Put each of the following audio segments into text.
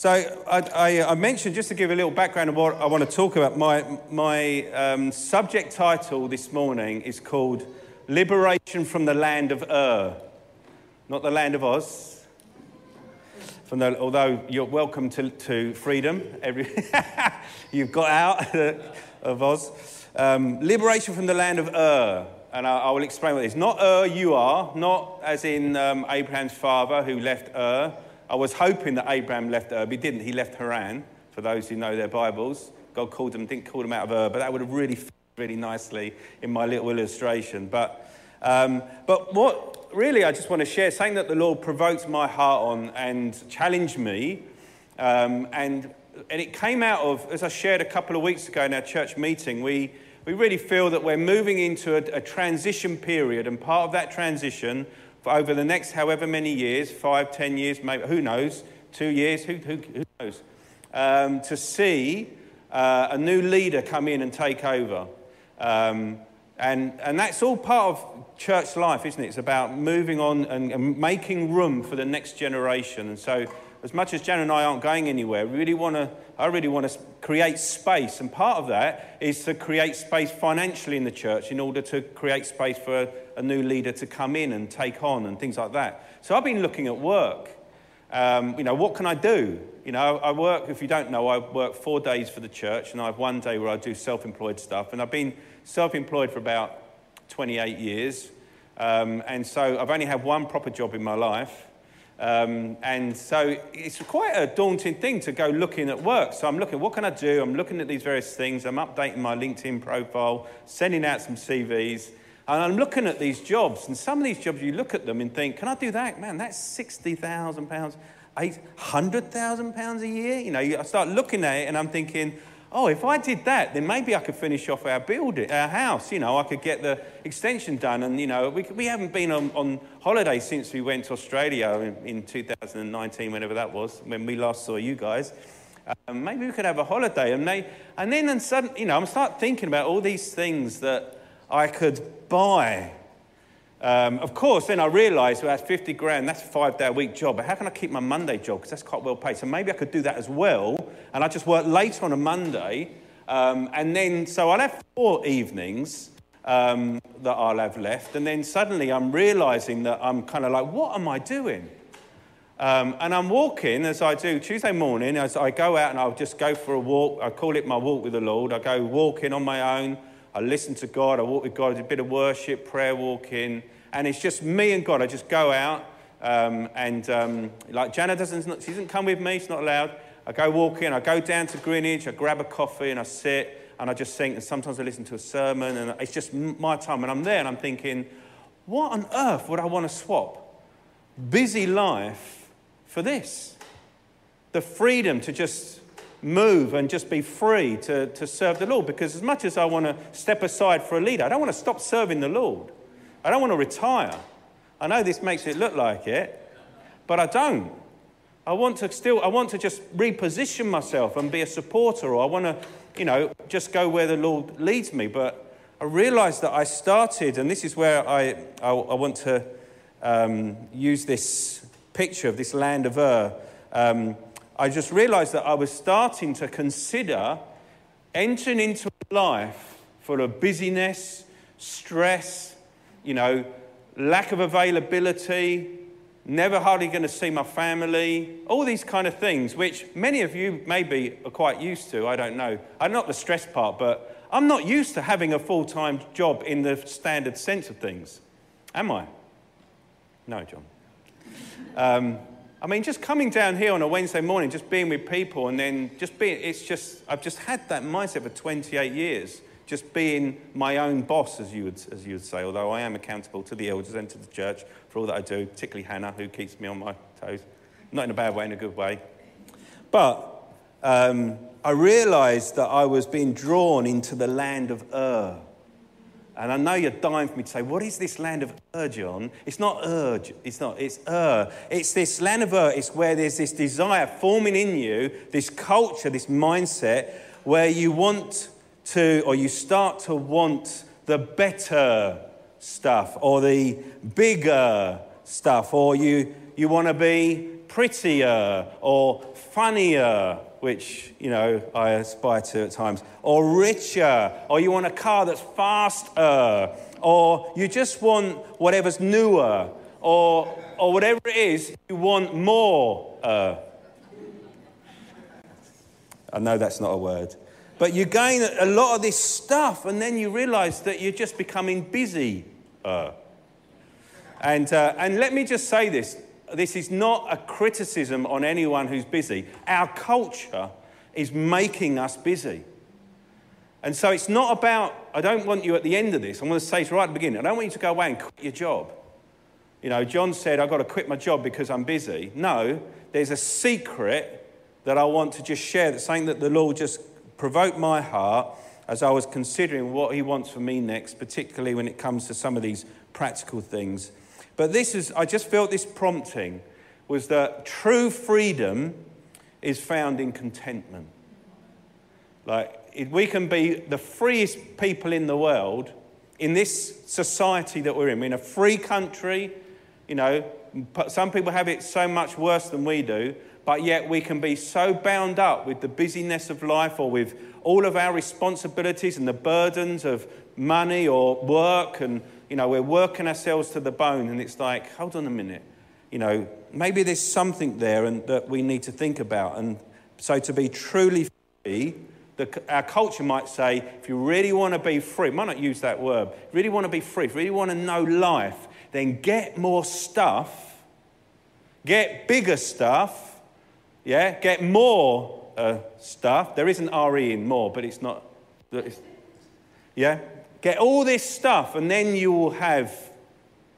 So I, I, I, mentioned, just to give a little background of what I want to talk about, my, my um, subject title this morning is called Liberation from the Land of Ur. Not the land of Oz. From the, although you're welcome to, to freedom, every, you've got out of Oz. Um, liberation from the land of Ur. And I, I, will explain what it is. Not Ur, you are, not as in um, Abraham's father who left Ur I was hoping that Abraham left Ur, but he didn't. He left Haran, for those who know their Bibles. God called him, didn't call him out of Ur, but that would have really fit really nicely in my little illustration. But, um, but what really I just want to share, something that the Lord provoked my heart on and challenged me, um, and, and it came out of, as I shared a couple of weeks ago in our church meeting, we, we really feel that we're moving into a, a transition period, and part of that transition for over the next however many years five, ten years, maybe, who knows, two years, who, who, who knows um, to see uh, a new leader come in and take over. Um, and, and that's all part of church life, isn't it? It's about moving on and, and making room for the next generation. And so, as much as Jan and I aren't going anywhere, we really want to, I really want to create space. And part of that is to create space financially in the church in order to create space for a new leader to come in and take on and things like that. So I've been looking at work. Um, you know, what can I do? You know, I work, if you don't know, I work four days for the church and I have one day where I do self employed stuff. And I've been self employed for about 28 years. Um, and so I've only had one proper job in my life. Um, and so it's quite a daunting thing to go looking at work. So I'm looking, what can I do? I'm looking at these various things. I'm updating my LinkedIn profile, sending out some CVs. And I'm looking at these jobs, and some of these jobs you look at them and think, can I do that? Man, that's £60,000, £800,000 a year. You know, I start looking at it and I'm thinking, oh, if I did that, then maybe I could finish off our building, our house. You know, I could get the extension done. And, you know, we, we haven't been on, on holiday since we went to Australia in, in 2019, whenever that was, when we last saw you guys. Um, maybe we could have a holiday. And, they, and then, and sudden, you know, I'm start thinking about all these things that I could buy. Um, of course, then I realised, well, that's 50 grand, that's a five day a week job. But how can I keep my Monday job? Because that's quite well paid. So maybe I could do that as well. And I just work late on a Monday. Um, and then, so I'll have four evenings um, that I'll have left. And then suddenly I'm realising that I'm kind of like, what am I doing? Um, and I'm walking as I do Tuesday morning, as I go out and I'll just go for a walk. I call it my walk with the Lord. I go walking on my own. I listen to God, I walk with God, I do a bit of worship, prayer walking, and it's just me and God. I just go out, um, and um, like Jana doesn't, she doesn't come with me, she's not allowed. I go walking, I go down to Greenwich, I grab a coffee, and I sit, and I just think, and sometimes I listen to a sermon, and it's just my time. And I'm there, and I'm thinking, what on earth would I want to swap? Busy life for this. The freedom to just move and just be free to, to serve the Lord. Because as much as I want to step aside for a leader, I don't want to stop serving the Lord. I don't want to retire. I know this makes it look like it, but I don't. I want to still, I want to just reposition myself and be a supporter, or I want to, you know, just go where the Lord leads me. But I realized that I started, and this is where I, I, I want to um, use this picture of this land of Ur. Um, I just realized that I was starting to consider entering into a life full of busyness, stress, you know, lack of availability, never hardly going to see my family, all these kind of things, which many of you maybe are quite used to. I don't know. I'm not the stress part, but I'm not used to having a full time job in the standard sense of things. Am I? No, John. Um, I mean, just coming down here on a Wednesday morning, just being with people, and then just being, it's just, I've just had that mindset for 28 years, just being my own boss, as you would, as you would say, although I am accountable to the elders and to the church for all that I do, particularly Hannah, who keeps me on my toes. Not in a bad way, in a good way. But um, I realized that I was being drawn into the land of Ur. And I know you're dying for me to say, what is this land of Ur, John? It's not Ur, it's not, it's Ur. It's this land of Ur, it's where there's this desire forming in you, this culture, this mindset, where you want to, or you start to want the better stuff, or the bigger stuff, or you, you want to be prettier or funnier, which, you know, I aspire to at times, or richer, or you want a car that's faster, or you just want whatever's newer, or, or whatever it is, you want more. Uh, I know that's not a word. But you gain a lot of this stuff, and then you realize that you're just becoming busy. Uh. And, uh, and let me just say this this is not a criticism on anyone who's busy. Our culture is making us busy. And so it's not about, I don't want you at the end of this, I'm going to say right at the beginning, I don't want you to go away and quit your job. You know, John said, I've got to quit my job because I'm busy. No, there's a secret that I want to just share, that's something that the Lord just provoked my heart as I was considering what He wants for me next, particularly when it comes to some of these practical things. But this is, I just felt this prompting was that true freedom is found in contentment. Like, we can be the freest people in the world in this society that we're in. We're in a free country, you know, some people have it so much worse than we do, but yet we can be so bound up with the busyness of life or with all of our responsibilities and the burdens of money or work and you know we're working ourselves to the bone and it's like hold on a minute you know maybe there's something there and that we need to think about and so to be truly free the, our culture might say if you really want to be free might not use that word really want to be free if you really want to know life then get more stuff get bigger stuff yeah, get more uh, stuff. There isn't RE in more, but it's not. It's, yeah, get all this stuff, and then you will have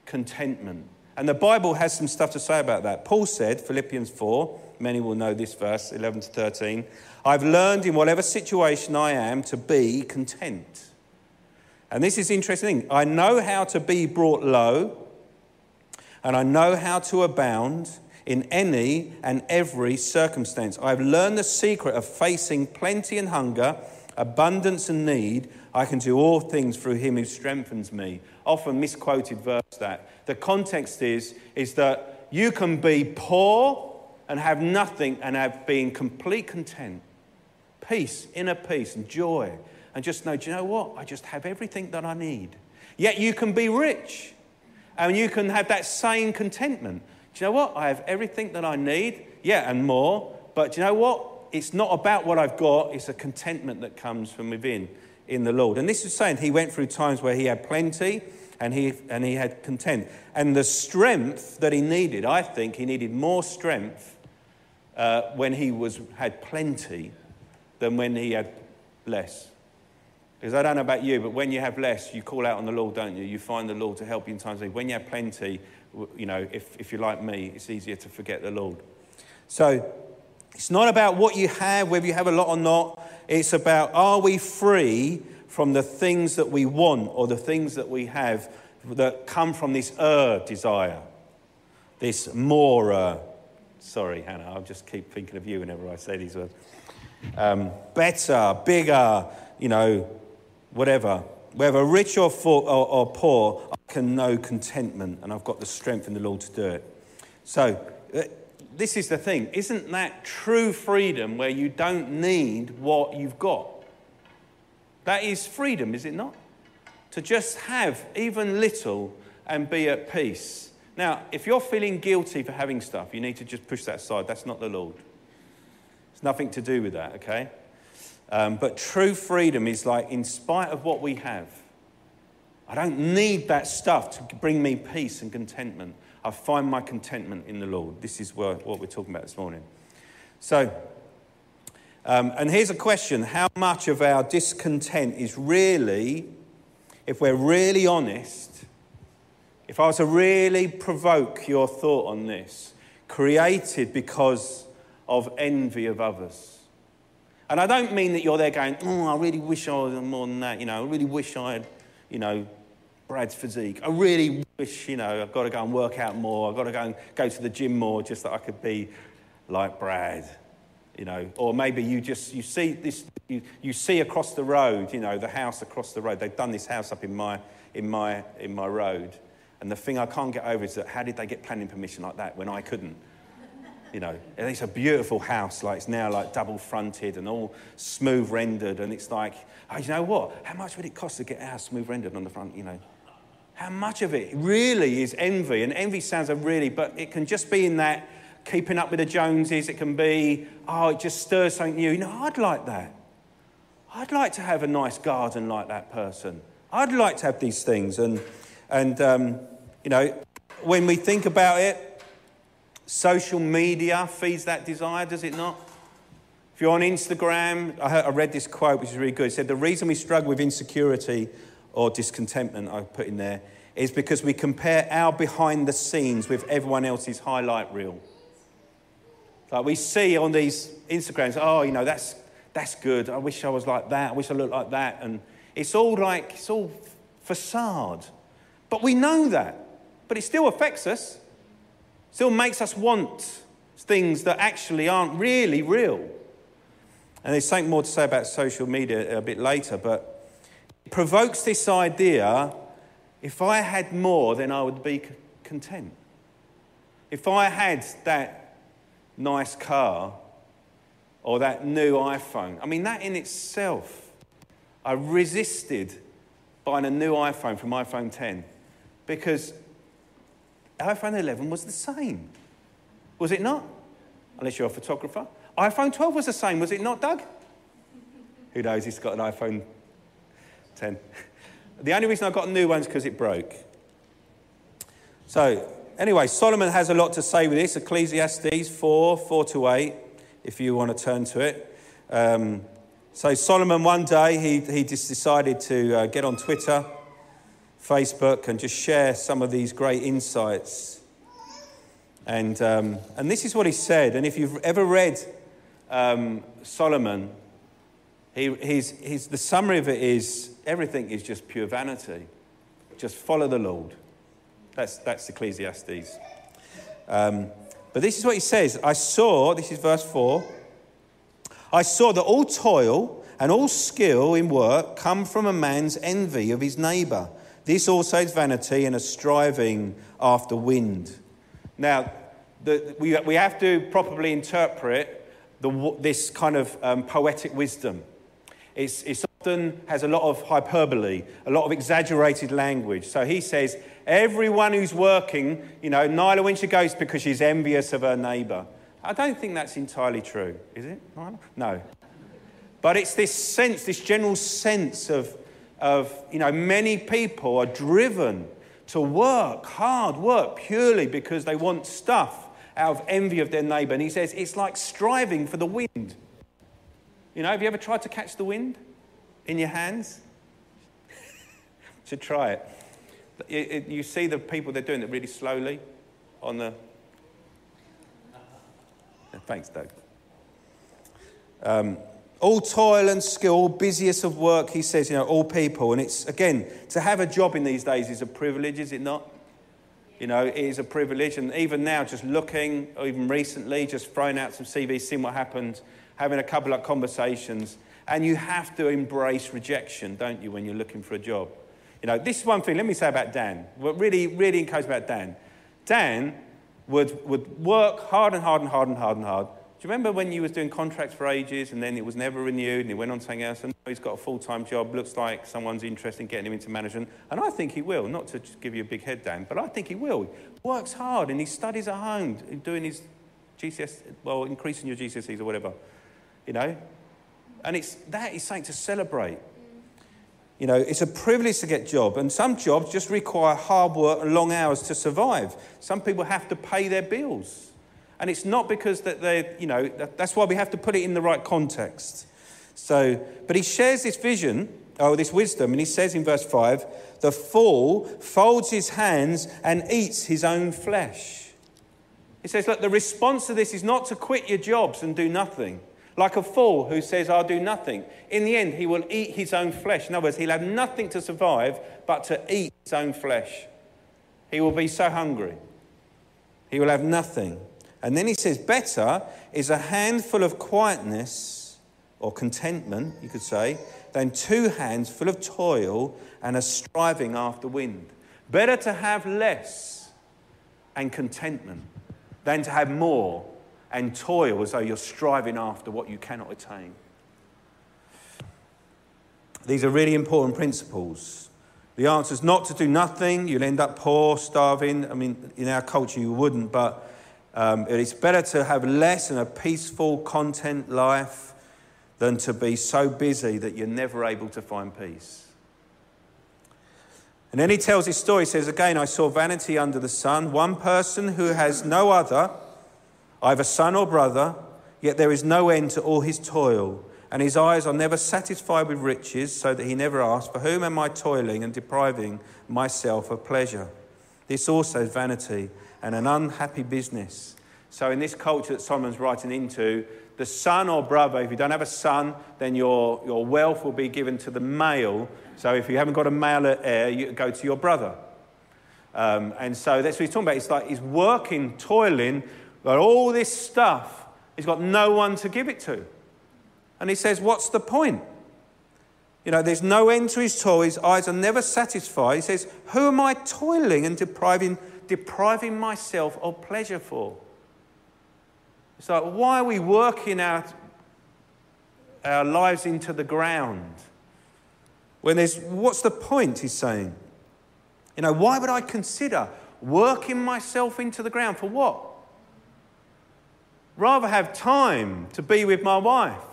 contentment. And the Bible has some stuff to say about that. Paul said, Philippians 4, many will know this verse, 11 to 13, I've learned in whatever situation I am to be content. And this is interesting. I know how to be brought low, and I know how to abound in any and every circumstance. I have learned the secret of facing plenty and hunger, abundance and need. I can do all things through him who strengthens me. Often misquoted verse that. The context is, is that you can be poor and have nothing and have been complete content. Peace, inner peace and joy. And just know, do you know what? I just have everything that I need. Yet you can be rich and you can have that same contentment. Do you know what? I have everything that I need, yeah, and more. But do you know what? It's not about what I've got, it's a contentment that comes from within in the Lord. And this is saying he went through times where he had plenty and he, and he had content. And the strength that he needed, I think he needed more strength uh, when he was, had plenty than when he had less. Because I don't know about you, but when you have less, you call out on the Lord, don't you? You find the Lord to help you in times of need. When you have plenty, you know, if, if you're like me, it's easier to forget the Lord. So it's not about what you have, whether you have a lot or not. It's about are we free from the things that we want or the things that we have that come from this er desire, this more. Uh, sorry, Hannah, I'll just keep thinking of you whenever I say these words. Um, better, bigger, you know, whatever. Whether rich or, or, or poor, I can know contentment, and I've got the strength in the Lord to do it. So, uh, this is the thing. Isn't that true freedom where you don't need what you've got? That is freedom, is it not? To just have even little and be at peace. Now, if you're feeling guilty for having stuff, you need to just push that aside. That's not the Lord. It's nothing to do with that, okay? Um, but true freedom is like, in spite of what we have, I don't need that stuff to bring me peace and contentment. I find my contentment in the Lord. This is what we're talking about this morning. So, um, and here's a question How much of our discontent is really, if we're really honest, if I was to really provoke your thought on this, created because of envy of others? And I don't mean that you're there going, oh, I really wish I was more than that. You know, I really wish I had, you know, Brad's physique. I really wish, you know, I've got to go and work out more. I've got to go and go to the gym more just that I could be like Brad, you know. Or maybe you just, you see this, you, you see across the road, you know, the house across the road. They've done this house up in my, in my, in my road. And the thing I can't get over is that how did they get planning permission like that when I couldn't? You know, it's a beautiful house, like it's now like double fronted and all smooth rendered. And it's like, oh, you know what? How much would it cost to get our smooth rendered on the front? You know, how much of it really is envy? And envy sounds a really, but it can just be in that keeping up with the Joneses. It can be, oh, it just stirs something new. You know, I'd like that. I'd like to have a nice garden like that person. I'd like to have these things. And, and um, you know, when we think about it, social media feeds that desire, does it not? If you're on Instagram, I, heard, I read this quote, which is really good. It said, The reason we struggle with insecurity or discontentment, I put in there, is because we compare our behind the scenes with everyone else's highlight reel. Like we see on these Instagrams, oh, you know, that's, that's good. I wish I was like that. I wish I looked like that. And it's all like, it's all facade. But we know that. But it still affects us, still makes us want things that actually aren't really real. And there's something more to say about social media a bit later, but it provokes this idea if I had more, then I would be content. If I had that nice car or that new iPhone, I mean, that in itself, I resisted buying a new iPhone from iPhone 10 because iPhone 11 was the same. Was it not? Unless you're a photographer. iPhone 12 was the same, was it not, Doug? Who knows? He's got an iPhone 10. the only reason I got new one is because it broke. So, anyway, Solomon has a lot to say with this. Ecclesiastes 4 4 to 8, if you want to turn to it. Um, so, Solomon, one day, he, he just decided to uh, get on Twitter Facebook and just share some of these great insights. And, um, and this is what he said. And if you've ever read um, Solomon, he, he's, he's, the summary of it is everything is just pure vanity. Just follow the Lord. That's, that's Ecclesiastes. Um, but this is what he says I saw, this is verse 4, I saw that all toil and all skill in work come from a man's envy of his neighbour. This also is vanity and a striving after wind. Now, the, we, we have to properly interpret the, this kind of um, poetic wisdom. It's, it's often has a lot of hyperbole, a lot of exaggerated language. So he says, everyone who's working, you know, Nyla she goes because she's envious of her neighbour. I don't think that's entirely true, is it, Nyla? No. But it's this sense, this general sense of of, you know, many people are driven to work, hard work, purely because they want stuff out of envy of their neighbor. And he says it's like striving for the wind. You know, have you ever tried to catch the wind in your hands? to try it. it, it. You see the people, they're doing it really slowly on the. Thanks, Doug. Um, all toil and skill, busiest of work, he says, you know, all people. And it's, again, to have a job in these days is a privilege, is it not? You know, it is a privilege. And even now, just looking, or even recently, just throwing out some CVs, seeing what happened, having a couple of conversations. And you have to embrace rejection, don't you, when you're looking for a job? You know, this is one thing, let me say about Dan. What really, really encouraged about Dan. Dan would, would work hard and hard and hard and hard and hard do you remember when you was doing contracts for ages and then it was never renewed and he went on something else and now he's got a full-time job, looks like someone's interested in getting him into management. And I think he will, not to give you a big head Dan, but I think he will. Works hard and he studies at home, doing his GCS, well, increasing your GCSEs or whatever, you know? And it's, that is something to celebrate. You know, it's a privilege to get a job, and some jobs just require hard work and long hours to survive. Some people have to pay their bills. And it's not because that they, you know, that's why we have to put it in the right context. So, but he shares this vision, oh, this wisdom, and he says in verse 5 the fool folds his hands and eats his own flesh. He says, look, the response to this is not to quit your jobs and do nothing. Like a fool who says, I'll do nothing. In the end, he will eat his own flesh. In other words, he'll have nothing to survive but to eat his own flesh. He will be so hungry. He will have nothing. And then he says, Better is a handful of quietness or contentment, you could say, than two hands full of toil and a striving after wind. Better to have less and contentment than to have more and toil as though you're striving after what you cannot attain. These are really important principles. The answer is not to do nothing. You'll end up poor, starving. I mean, in our culture, you wouldn't, but um, it's better to have less and a peaceful, content life than to be so busy that you're never able to find peace. And then he tells his story. He says, Again, I saw vanity under the sun, one person who has no other, either son or brother, yet there is no end to all his toil and his eyes are never satisfied with riches, so that he never asks, For whom am I toiling and depriving myself of pleasure? This also is vanity and an unhappy business. So, in this culture that Solomon's writing into, the son or brother, if you don't have a son, then your, your wealth will be given to the male. So, if you haven't got a male heir, you go to your brother. Um, and so that's what he's talking about. It's like he's working, toiling, got all this stuff. He's got no one to give it to. And he says, What's the point? You know, there's no end to his toil. His eyes are never satisfied. He says, Who am I toiling and depriving, depriving myself of pleasure for? It's like, why are we working out our lives into the ground? When there's, what's the point, he's saying? You know, why would I consider working myself into the ground? For what? Rather have time to be with my wife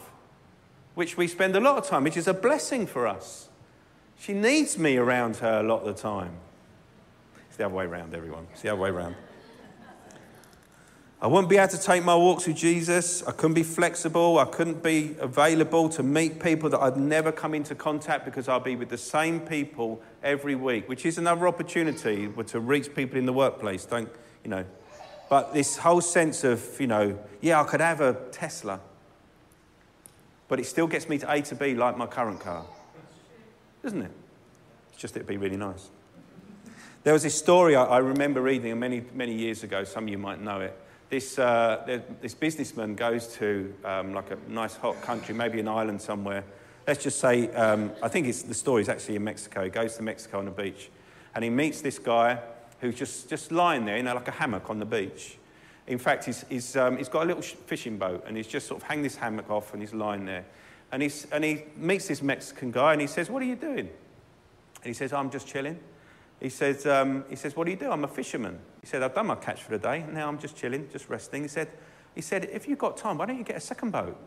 which we spend a lot of time, which is a blessing for us. She needs me around her a lot of the time. It's the other way around, everyone. It's the other way around. I wouldn't be able to take my walks with Jesus. I couldn't be flexible. I couldn't be available to meet people that I'd never come into contact because I'd be with the same people every week, which is another opportunity to reach people in the workplace. Don't, you know. But this whole sense of, you know, yeah, I could have a Tesla but it still gets me to A to B like my current car. Doesn't it? It's just it'd be really nice. There was this story I, I remember reading many, many years ago. Some of you might know it. This, uh, this businessman goes to um, like a nice hot country, maybe an island somewhere. Let's just say, um, I think it's, the story is actually in Mexico. He goes to Mexico on a beach and he meets this guy who's just, just lying there, you know, like a hammock on the beach. In fact, he's, he's, um, he's got a little fishing boat and he's just sort of hanging this hammock off and he's lying there. And, he's, and he meets this Mexican guy and he says, What are you doing? And he says, I'm just chilling. He says, um, he says, What do you do? I'm a fisherman. He said, I've done my catch for the day. And now I'm just chilling, just resting. He said, he said, If you've got time, why don't you get a second boat?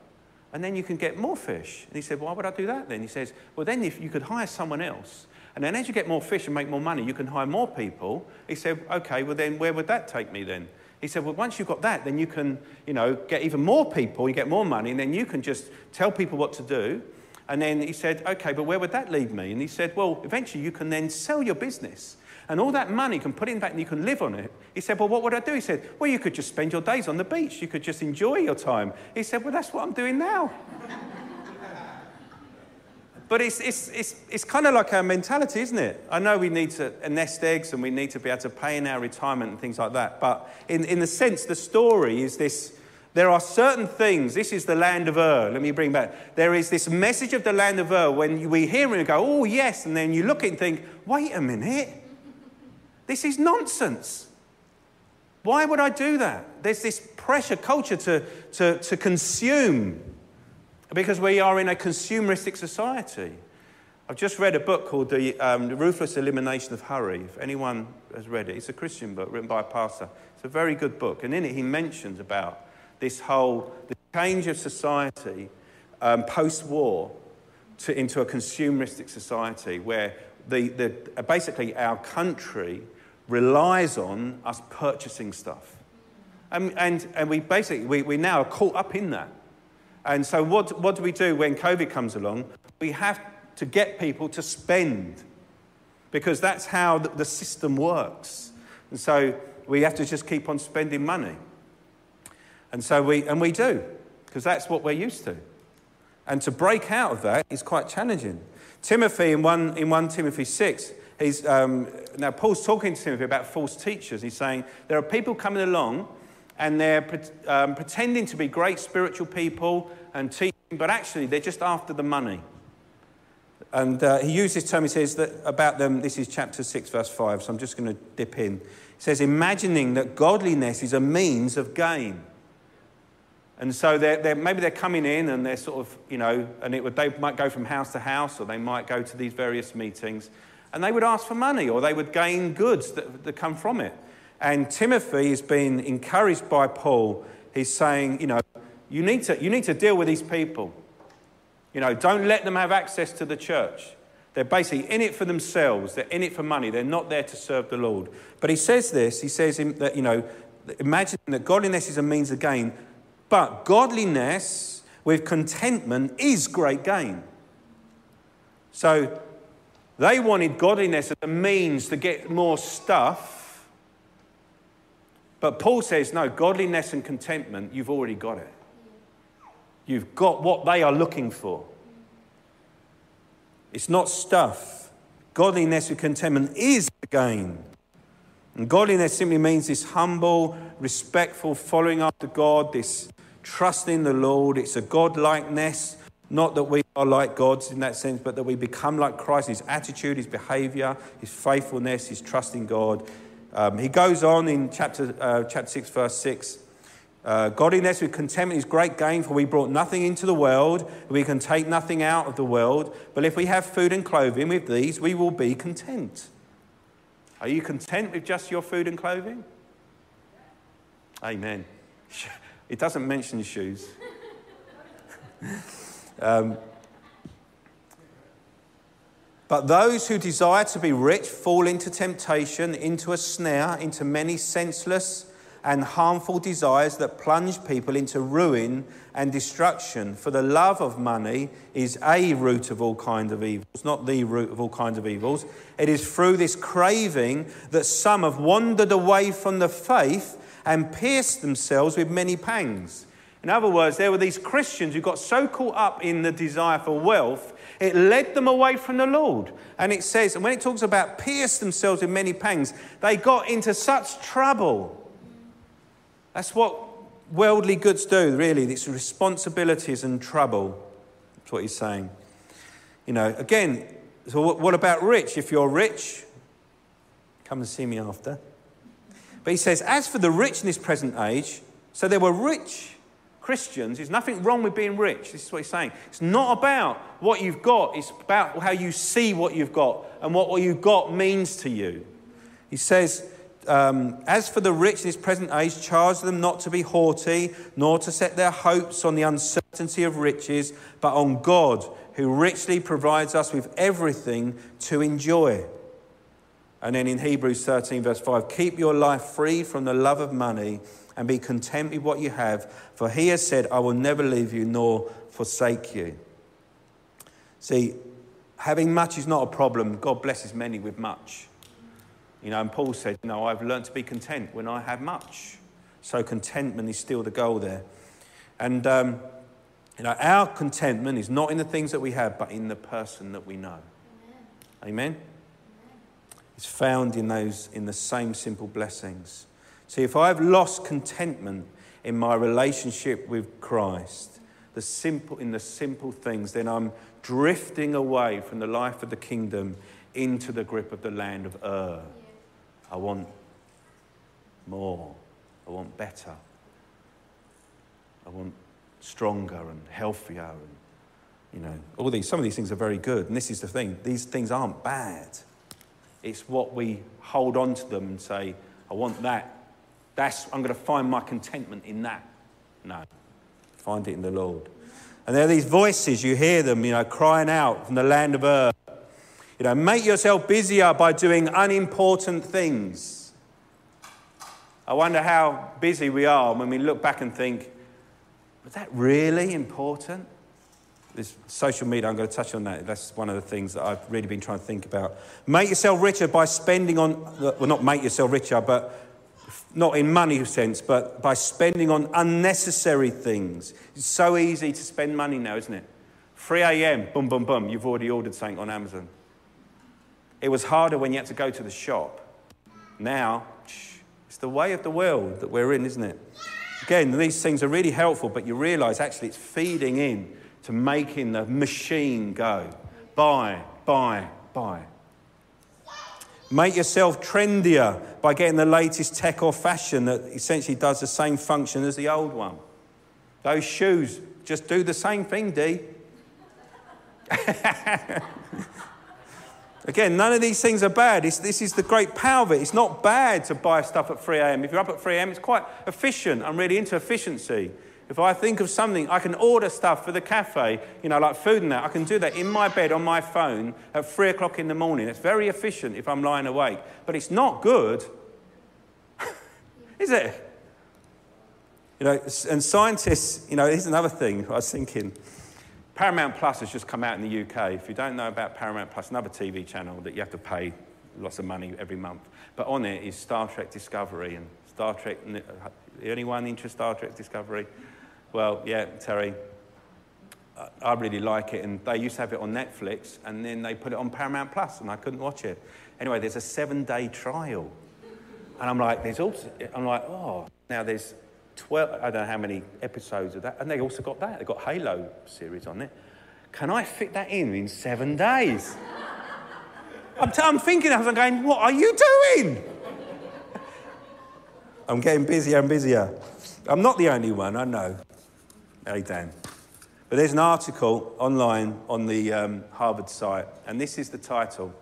And then you can get more fish. And he said, Why would I do that then? He says, Well, then if you could hire someone else. And then as you get more fish and make more money, you can hire more people. He said, Okay, well, then where would that take me then? He said, well, once you've got that, then you can, you know, get even more people, you get more money, and then you can just tell people what to do. And then he said, okay, but where would that lead me? And he said, well, eventually you can then sell your business. And all that money you can put in back and you can live on it. He said, well, what would I do? He said, well, you could just spend your days on the beach. You could just enjoy your time. He said, well, that's what I'm doing now. But it's, it's, it's, it's kind of like our mentality, isn't it? I know we need to nest eggs and we need to be able to pay in our retirement and things like that. But in, in the sense, the story is this there are certain things. This is the land of Ur. Let me bring back. There is this message of the land of Ur when we hear it and go, oh, yes. And then you look and think, wait a minute. This is nonsense. Why would I do that? There's this pressure culture to, to, to consume because we are in a consumeristic society. I've just read a book called the, um, Ruthless Elimination of Hurry. If anyone has read it, it's a Christian book written by a pastor. It's a very good book. And in it, he mentions about this whole the change of society um, post war into a consumeristic society where the, the, basically our country relies on us purchasing stuff. And, and, and we basically, we, we now are caught up in that. And so, what, what do we do when COVID comes along? We have to get people to spend because that's how the system works. And so, we have to just keep on spending money. And so, we, and we do because that's what we're used to. And to break out of that is quite challenging. Timothy, in 1, in 1 Timothy 6, he's, um, now Paul's talking to Timothy about false teachers. He's saying there are people coming along and they're um, pretending to be great spiritual people and teaching, but actually they're just after the money. And uh, he uses this term, he says that about them, this is chapter 6, verse 5, so I'm just going to dip in. He says, imagining that godliness is a means of gain. And so they're, they're, maybe they're coming in and they're sort of, you know, and it would, they might go from house to house or they might go to these various meetings and they would ask for money or they would gain goods that, that come from it. And Timothy is being encouraged by Paul. He's saying, you know, you need to, you need to deal with these people. You know, don't let them have access to the church. They're basically in it for themselves. They're in it for money. They're not there to serve the Lord. But he says this. He says that, you know, imagine that godliness is a means of gain, but godliness with contentment is great gain. So they wanted godliness as a means to get more stuff. But Paul says, no, godliness and contentment, you've already got it. You've got what they are looking for. It's not stuff. Godliness with contentment is the gain. And godliness simply means this humble, respectful following after God, this trusting the Lord. It's a godlikeness, not that we are like gods in that sense, but that we become like Christ. His attitude, his behavior, his faithfulness, his trust in God. Um, he goes on in chapter, uh, chapter 6, verse 6. Uh, godliness with contentment is great gain, for we brought nothing into the world, we can take nothing out of the world. But if we have food and clothing with these, we will be content. Are you content with just your food and clothing? Amen. It doesn't mention shoes. um, but those who desire to be rich fall into temptation, into a snare, into many senseless and harmful desires that plunge people into ruin and destruction. For the love of money is a root of all kinds of evils, not the root of all kinds of evils. It is through this craving that some have wandered away from the faith and pierced themselves with many pangs. In other words, there were these Christians who got so caught up in the desire for wealth, it led them away from the Lord. And it says, and when it talks about pierce themselves with many pangs, they got into such trouble that's what worldly goods do, really. It's responsibilities and trouble. That's what he's saying. You know, again, so what about rich? If you're rich, come and see me after. But he says, as for the rich in this present age, so there were rich Christians. There's nothing wrong with being rich. This is what he's saying. It's not about what you've got, it's about how you see what you've got and what what you've got means to you. He says, um, as for the rich in this present age, charge them not to be haughty, nor to set their hopes on the uncertainty of riches, but on God, who richly provides us with everything to enjoy. And then in Hebrews 13, verse 5, keep your life free from the love of money and be content with what you have, for he has said, I will never leave you nor forsake you. See, having much is not a problem. God blesses many with much. You know, and Paul said, you know, I've learned to be content when I have much. So contentment is still the goal there. And, um, you know, our contentment is not in the things that we have, but in the person that we know. Amen. Amen? It's found in those, in the same simple blessings. See, if I've lost contentment in my relationship with Christ, the simple, in the simple things, then I'm drifting away from the life of the kingdom into the grip of the land of Ur. I want more. I want better. I want stronger and healthier and you know all these some of these things are very good and this is the thing these things aren't bad it's what we hold on to them and say i want that that's i'm going to find my contentment in that no find it in the lord and there are these voices you hear them you know crying out from the land of earth. you know, make yourself busier by doing unimportant things. I wonder how busy we are when we look back and think, was that really important? This social media, I'm going to touch on that. That's one of the things that I've really been trying to think about. Make yourself richer by spending on, well, not make yourself richer, but not in money sense, but by spending on unnecessary things. It's so easy to spend money now, isn't it? 3 a.m., boom, boom, boom, you've already ordered something on Amazon. It was harder when you had to go to the shop. Now, it's the way of the world that we're in, isn't it? Again, these things are really helpful, but you realize actually it's feeding in to making the machine go. Buy, buy, buy. Make yourself trendier by getting the latest tech or fashion that essentially does the same function as the old one. Those shoes just do the same thing, D. Again, none of these things are bad. It's, this is the great power of it. It's not bad to buy stuff at 3 a.m. If you're up at 3 a.m., it's quite efficient. I'm really into efficiency. If I think of something, I can order stuff for the cafe, you know, like food and that. I can do that in my bed on my phone at 3 o'clock in the morning. It's very efficient if I'm lying awake. But it's not good, is it? You know, and scientists, you know, here's another thing I was thinking. Paramount Plus has just come out in the UK. If you don't know about Paramount Plus, another TV channel that you have to pay lots of money every month. But on it is Star Trek Discovery and Star Trek. Anyone uh, into Star Trek Discovery? Well, yeah, Terry. I really like it, and they used to have it on Netflix, and then they put it on Paramount Plus, and I couldn't watch it. Anyway, there's a seven-day trial, and I'm like, there's also, I'm like, oh, now there's 12, I don't know how many episodes of that. And they also got that. They've got Halo series on it. Can I fit that in in seven days? I'm, t- I'm thinking, I'm going, what are you doing? I'm getting busier and busier. I'm not the only one, I know. Hey, Dan. But there's an article online on the um, Harvard site, and this is the title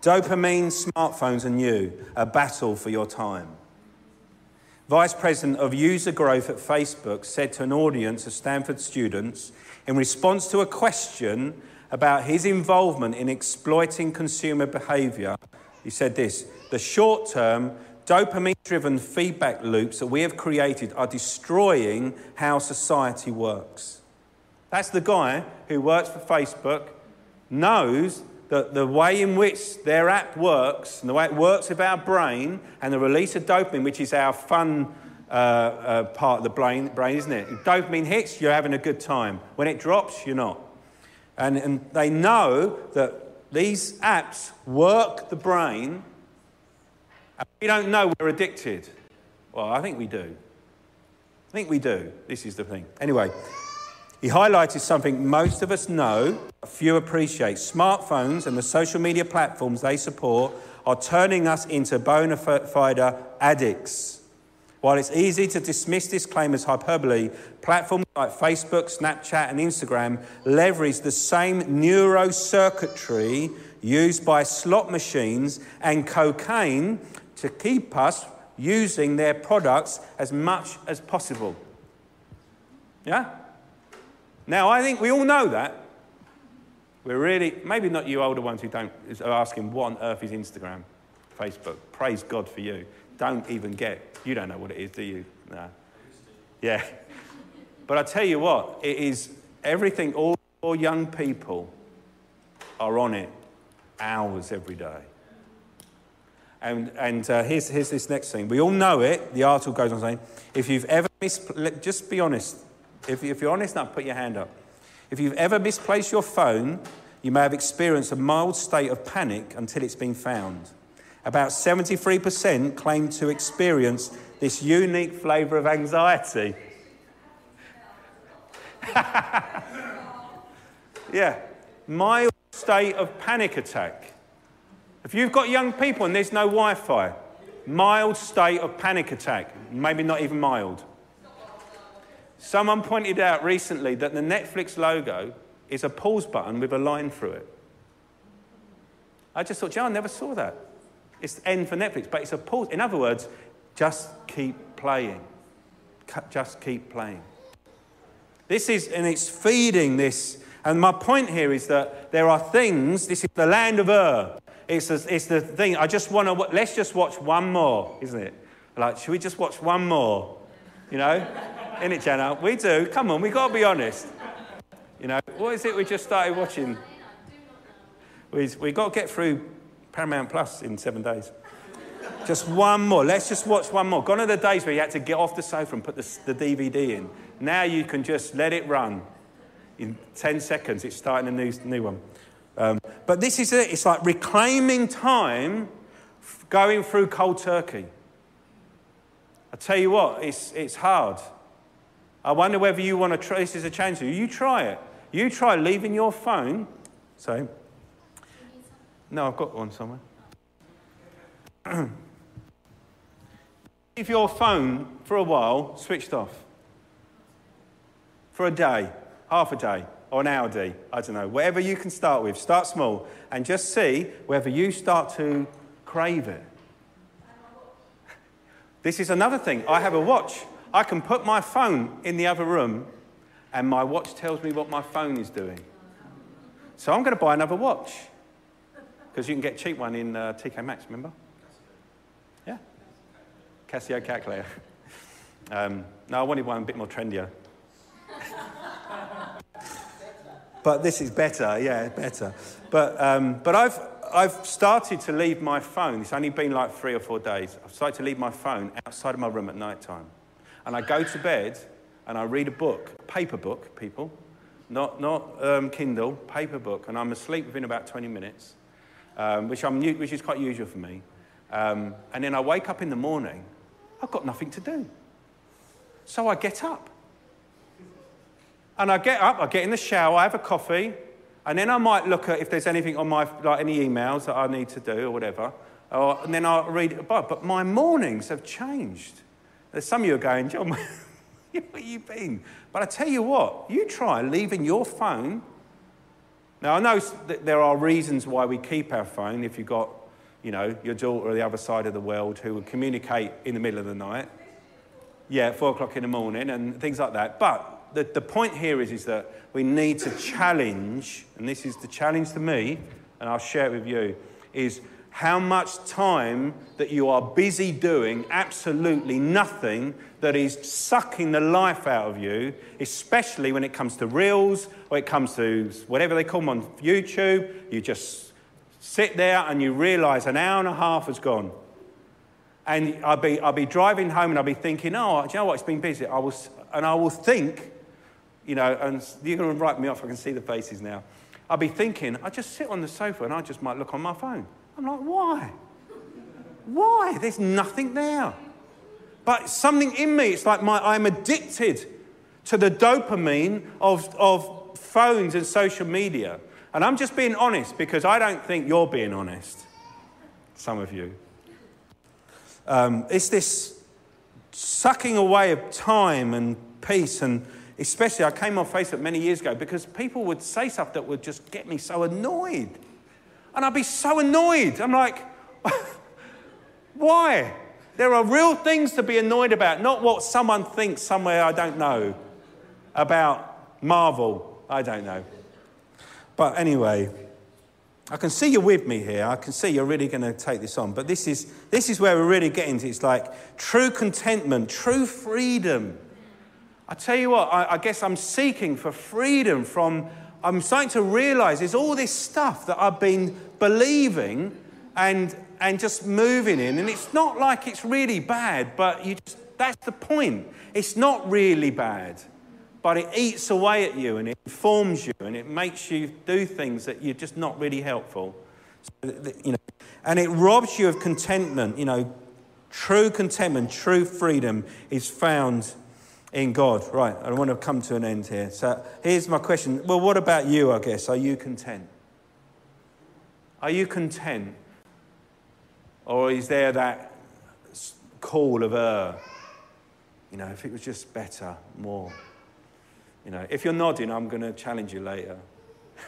Dopamine, Smartphones, and You A Battle for Your Time. Vice President of User Growth at Facebook, said to an audience of Stanford students in response to a question about his involvement in exploiting consumer behavior, he said this The short term, dopamine driven feedback loops that we have created are destroying how society works. That's the guy who works for Facebook, knows that the way in which their app works and the way it works with our brain and the release of dopamine, which is our fun uh, uh, part of the brain, brain, isn't it? Dopamine hits, you're having a good time. When it drops, you're not. And, and they know that these apps work the brain, and we don't know we're addicted. Well, I think we do. I think we do. This is the thing. Anyway, he highlighted something most of us know, a few appreciate. Smartphones and the social media platforms they support are turning us into bona fide addicts. While it's easy to dismiss this claim as hyperbole, platforms like Facebook, Snapchat, and Instagram leverage the same neurocircuitry used by slot machines and cocaine to keep us using their products as much as possible. Yeah? Now, I think we all know that. We're really, maybe not you older ones who don't, are asking what on earth is Instagram, Facebook. Praise God for you. Don't even get, you don't know what it is, do you? No. Yeah. But I tell you what, it is everything, all, all young people are on it hours every day. And, and uh, here's, here's this next thing. We all know it. The article goes on saying, if you've ever mispl- just be honest, if, if you're honest enough, put your hand up. If you've ever misplaced your phone, you may have experienced a mild state of panic until it's been found. About 73% claim to experience this unique flavour of anxiety. yeah, mild state of panic attack. If you've got young people and there's no Wi Fi, mild state of panic attack, maybe not even mild. Someone pointed out recently that the Netflix logo is a pause button with a line through it. I just thought, John, I never saw that. It's N for Netflix, but it's a pause. In other words, just keep playing. Just keep playing. This is, and it's feeding this. And my point here is that there are things, this is the land of Ur. It's, a, it's the thing, I just want to, let's just watch one more, isn't it? Like, should we just watch one more? You know? In it, Jenna? We do. Come on, we've got to be honest. You know, what is it we just started watching? We've, we've got to get through Paramount Plus in seven days. Just one more. Let's just watch one more. Gone are the days where you had to get off the sofa and put the, the DVD in. Now you can just let it run. In 10 seconds, it's starting a new, new one. Um, but this is it. It's like reclaiming time going through cold turkey. I tell you what, it's, it's hard. I wonder whether you want to try, this is a challenge to you. You try it. You try leaving your phone. So, no, I've got one somewhere. Leave your phone for a while switched off. for a day, half a day, or an day. I don't know. Whatever you can start with, start small and just see whether you start to crave it. This is another thing. I have a watch. I can put my phone in the other room and my watch tells me what my phone is doing. So I'm going to buy another watch because you can get a cheap one in uh, TK Maxx, remember? Yeah. Casio calculator. Um, no, I wanted one a bit more trendier. but this is better, yeah, better. But, um, but I've, I've started to leave my phone. It's only been like three or four days. I've started to leave my phone outside of my room at night time. And I go to bed and I read a book, a paper book, people, not, not um, Kindle, paper book. And I'm asleep within about 20 minutes, um, which, I'm, which is quite usual for me. Um, and then I wake up in the morning, I've got nothing to do. So I get up. And I get up, I get in the shower, I have a coffee, and then I might look at if there's anything on my, like any emails that I need to do or whatever. Or, and then I'll read it. above. But my mornings have changed. There's some of you are going, John, where have you been? But I tell you what, you try leaving your phone. Now, I know that there are reasons why we keep our phone if you've got, you know, your daughter on the other side of the world who will communicate in the middle of the night. Yeah, four o'clock in the morning and things like that. But the, the point here is, is that we need to challenge, and this is the challenge to me, and I'll share it with you, is how much time that you are busy doing absolutely nothing that is sucking the life out of you, especially when it comes to reels or it comes to whatever they call them on YouTube. You just sit there and you realize an hour and a half has gone. And I'll be, I'll be driving home and I'll be thinking, oh, do you know what? It's been busy. I will, and I will think, you know, and you're going to write me off. I can see the faces now. I'll be thinking, I just sit on the sofa and I just might look on my phone. I'm like, why? Why? There's nothing there. But something in me, it's like my, I'm addicted to the dopamine of, of phones and social media. And I'm just being honest because I don't think you're being honest. Some of you. Um, it's this sucking away of time and peace. And especially, I came on Facebook many years ago because people would say stuff that would just get me so annoyed. And I'd be so annoyed. I'm like, why? There are real things to be annoyed about, not what someone thinks somewhere I don't know about Marvel. I don't know. But anyway, I can see you're with me here. I can see you're really going to take this on. But this is, this is where we're really getting to. It's like true contentment, true freedom. I tell you what, I, I guess I'm seeking for freedom from, I'm starting to realize there's all this stuff that I've been believing and, and just moving in. And it's not like it's really bad, but you just, that's the point. It's not really bad but it eats away at you and it informs you and it makes you do things that you're just not really helpful. So, you know, and it robs you of contentment. You know, true contentment, true freedom is found in God. Right, I want to come to an end here. So here's my question. Well, what about you, I guess? Are you content? Are you content? Or is there that call of, uh, you know, if it was just better, more? You know, if you're nodding, I'm going to challenge you later.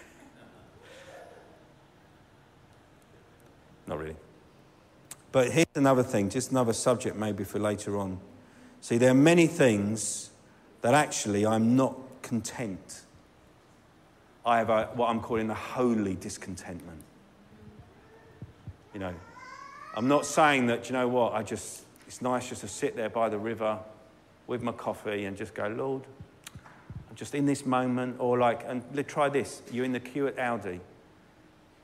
Not really. But here's another thing, just another subject maybe for later on. See, there are many things that actually I'm not content. I have a, what I'm calling a holy discontentment. You know, I'm not saying that, you know what, I just, it's nice just to sit there by the river with my coffee and just go, Lord, I'm just in this moment, or like, and try this you're in the queue at Aldi,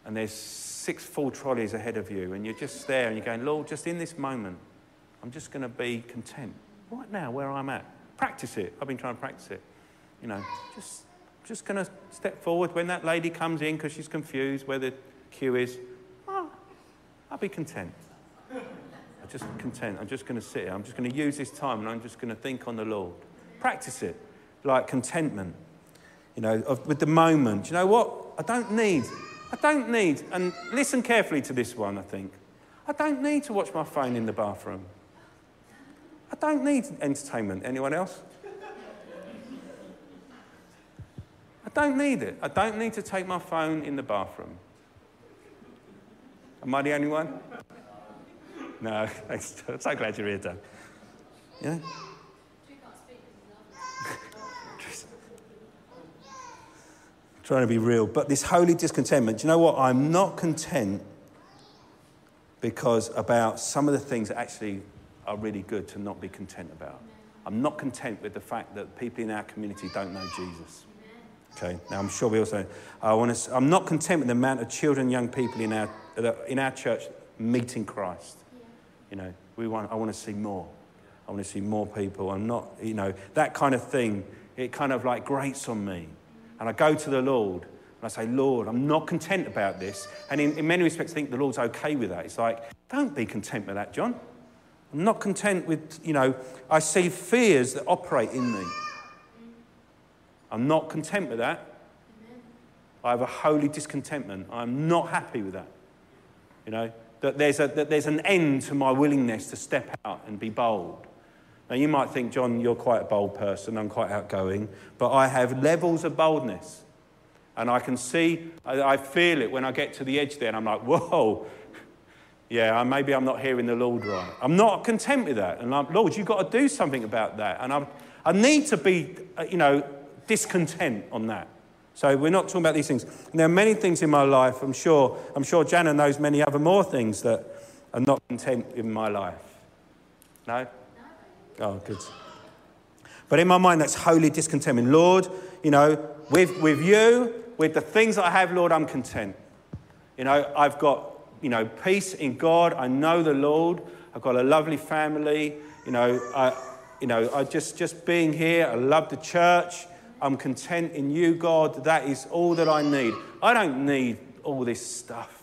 and there's six full trolleys ahead of you, and you're just there and you're going, Lord, just in this moment, I'm just going to be content right now where I'm at. Practice it. I've been trying to practice it. You know, just, just going to step forward when that lady comes in because she's confused where the queue is. Oh, I'll be content. I'm just content. I'm just going to sit here. I'm just going to use this time and I'm just going to think on the Lord. Practice it like contentment, you know, of, with the moment. You know what? I don't need, I don't need, and listen carefully to this one, I think. I don't need to watch my phone in the bathroom. I don't need entertainment. Anyone else? I don't need it. I don't need to take my phone in the bathroom. Am I the only one? No. I'm so glad you're here, Doug. Yeah? Trying to be real. But this holy discontentment, do you know what? I'm not content because about some of the things that actually are really good to not be content about. I'm not content with the fact that people in our community don't know Jesus. Okay, now I'm sure we also, I want to, I'm not content with the amount of children, young people in our, in our church meeting Christ. You know, we want, I want to see more. I want to see more people. I'm not, you know, that kind of thing, it kind of like grates on me. And I go to the Lord and I say, Lord, I'm not content about this. And in, in many respects, I think the Lord's okay with that. It's like, don't be content with that, John. I'm not content with, you know, I see fears that operate in me. I'm not content with that. I have a holy discontentment. I'm not happy with that. You know, that there's, a, that there's an end to my willingness to step out and be bold. Now, you might think, John, you're quite a bold person, I'm quite outgoing, but I have levels of boldness. And I can see, I, I feel it when I get to the edge there, and I'm like, whoa, yeah, maybe I'm not hearing the Lord right. I'm not content with that. And I'm, Lord, you've got to do something about that. And I'm, I need to be, uh, you know, discontent on that. So we're not talking about these things. And there are many things in my life, I'm sure, I'm sure Jana knows many other more things that are not content in my life. No? Oh, good. But in my mind, that's holy discontentment. Lord, you know, with, with you, with the things that I have, Lord, I'm content. You know, I've got, you know, peace in God. I know the Lord. I've got a lovely family. You know, I, you know, I just, just being here, I love the church. I'm content in you, God. That is all that I need. I don't need all this stuff.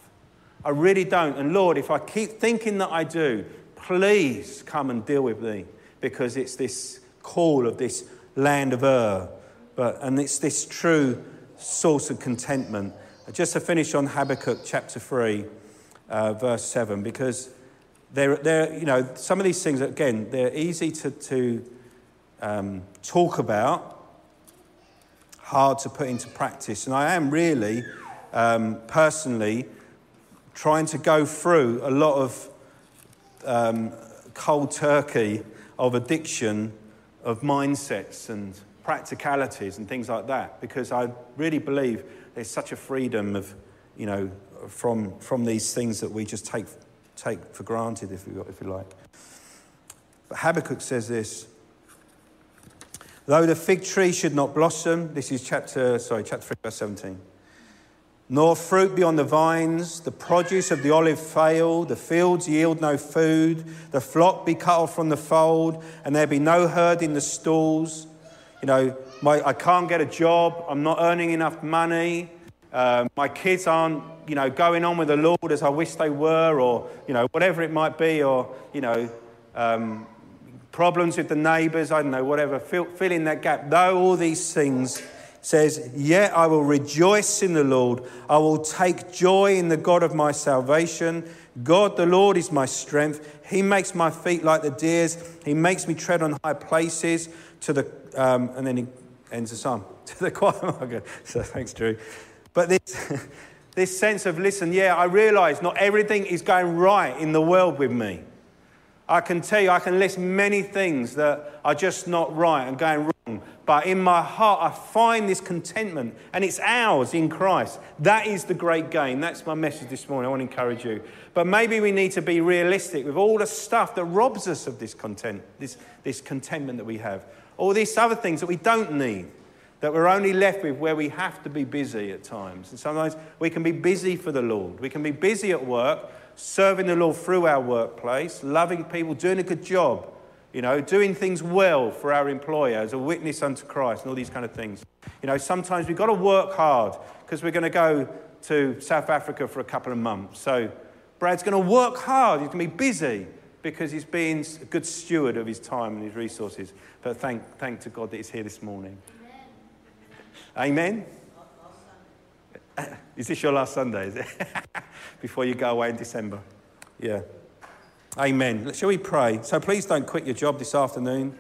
I really don't. And Lord, if I keep thinking that I do, please come and deal with me because it's this call of this land of Ur. But, and it's this true source of contentment. Just to finish on Habakkuk chapter 3, uh, verse 7, because they're, they're, you know, some of these things, again, they're easy to, to um, talk about, hard to put into practice. And I am really, um, personally, trying to go through a lot of um, cold turkey of addiction, of mindsets and practicalities and things like that, because I really believe there's such a freedom of, you know, from, from these things that we just take, take for granted, if you, if you like. But Habakkuk says this Though the fig tree should not blossom, this is chapter, sorry, chapter 3, verse 17. Nor fruit be on the vines, the produce of the olive fail, the fields yield no food, the flock be cut off from the fold, and there be no herd in the stalls. You know, my, I can't get a job, I'm not earning enough money, uh, my kids aren't, you know, going on with the Lord as I wish they were, or, you know, whatever it might be, or, you know, um, problems with the neighbours, I don't know, whatever, fill, fill in that gap. Though all these things says, Yet I will rejoice in the Lord. I will take joy in the God of my salvation. God the Lord is my strength. He makes my feet like the deer's. He makes me tread on high places to the, um, and then he ends the psalm, to the choir. so thanks, Drew. But this, this sense of, listen, yeah, I realize not everything is going right in the world with me. I can tell you, I can list many things that are just not right and going wrong. But in my heart, I find this contentment, and it's ours in Christ. That is the great gain. That's my message this morning. I want to encourage you. But maybe we need to be realistic with all the stuff that robs us of this content, this, this contentment that we have. All these other things that we don't need, that we're only left with where we have to be busy at times. And sometimes we can be busy for the Lord. We can be busy at work serving the Lord through our workplace, loving people, doing a good job, you know, doing things well for our employer as a witness unto Christ and all these kind of things. You know, sometimes we've got to work hard because we're going to go to South Africa for a couple of months. So Brad's going to work hard. He's going to be busy because he's being a good steward of his time and his resources. But thank, thank to God that he's here this morning. Amen. Is this your last Sunday? Before you go away in December. Yeah. Amen. Shall we pray? So please don't quit your job this afternoon,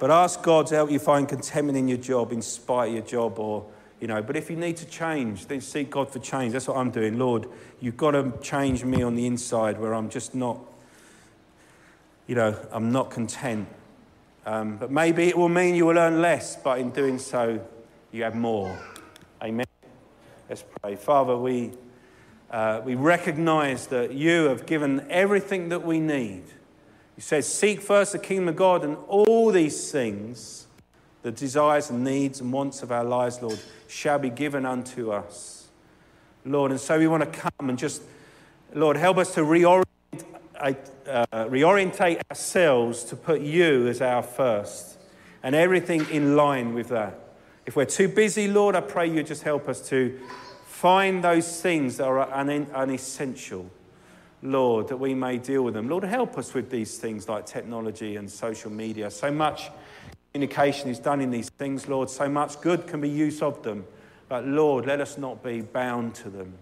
but ask God to help you find contentment in your job in spite of your job or, You know, but if you need to change, then seek God for change. That's what I'm doing. Lord, you've got to change me on the inside where I'm just not, you know, I'm not content. Um, but maybe it will mean you will earn less, but in doing so, you have more. Amen. Let's pray. Father, we, uh, we recognize that you have given everything that we need. You said, Seek first the kingdom of God, and all these things, the desires and needs and wants of our lives, Lord, shall be given unto us. Lord, and so we want to come and just, Lord, help us to reorient, uh, reorientate ourselves to put you as our first and everything in line with that. If we're too busy, Lord, I pray you just help us to find those things that are unessential, Lord, that we may deal with them. Lord, help us with these things like technology and social media. So much communication is done in these things, Lord. So much good can be used of them. But Lord, let us not be bound to them,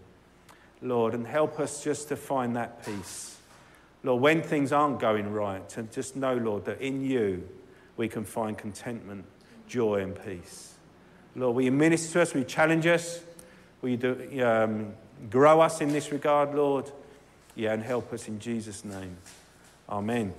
Lord, and help us just to find that peace. Lord, when things aren't going right, to just know, Lord, that in you we can find contentment, joy, and peace. Lord, will you minister to us? Will you challenge us? Will you do, um, grow us in this regard, Lord? Yeah, and help us in Jesus' name. Amen.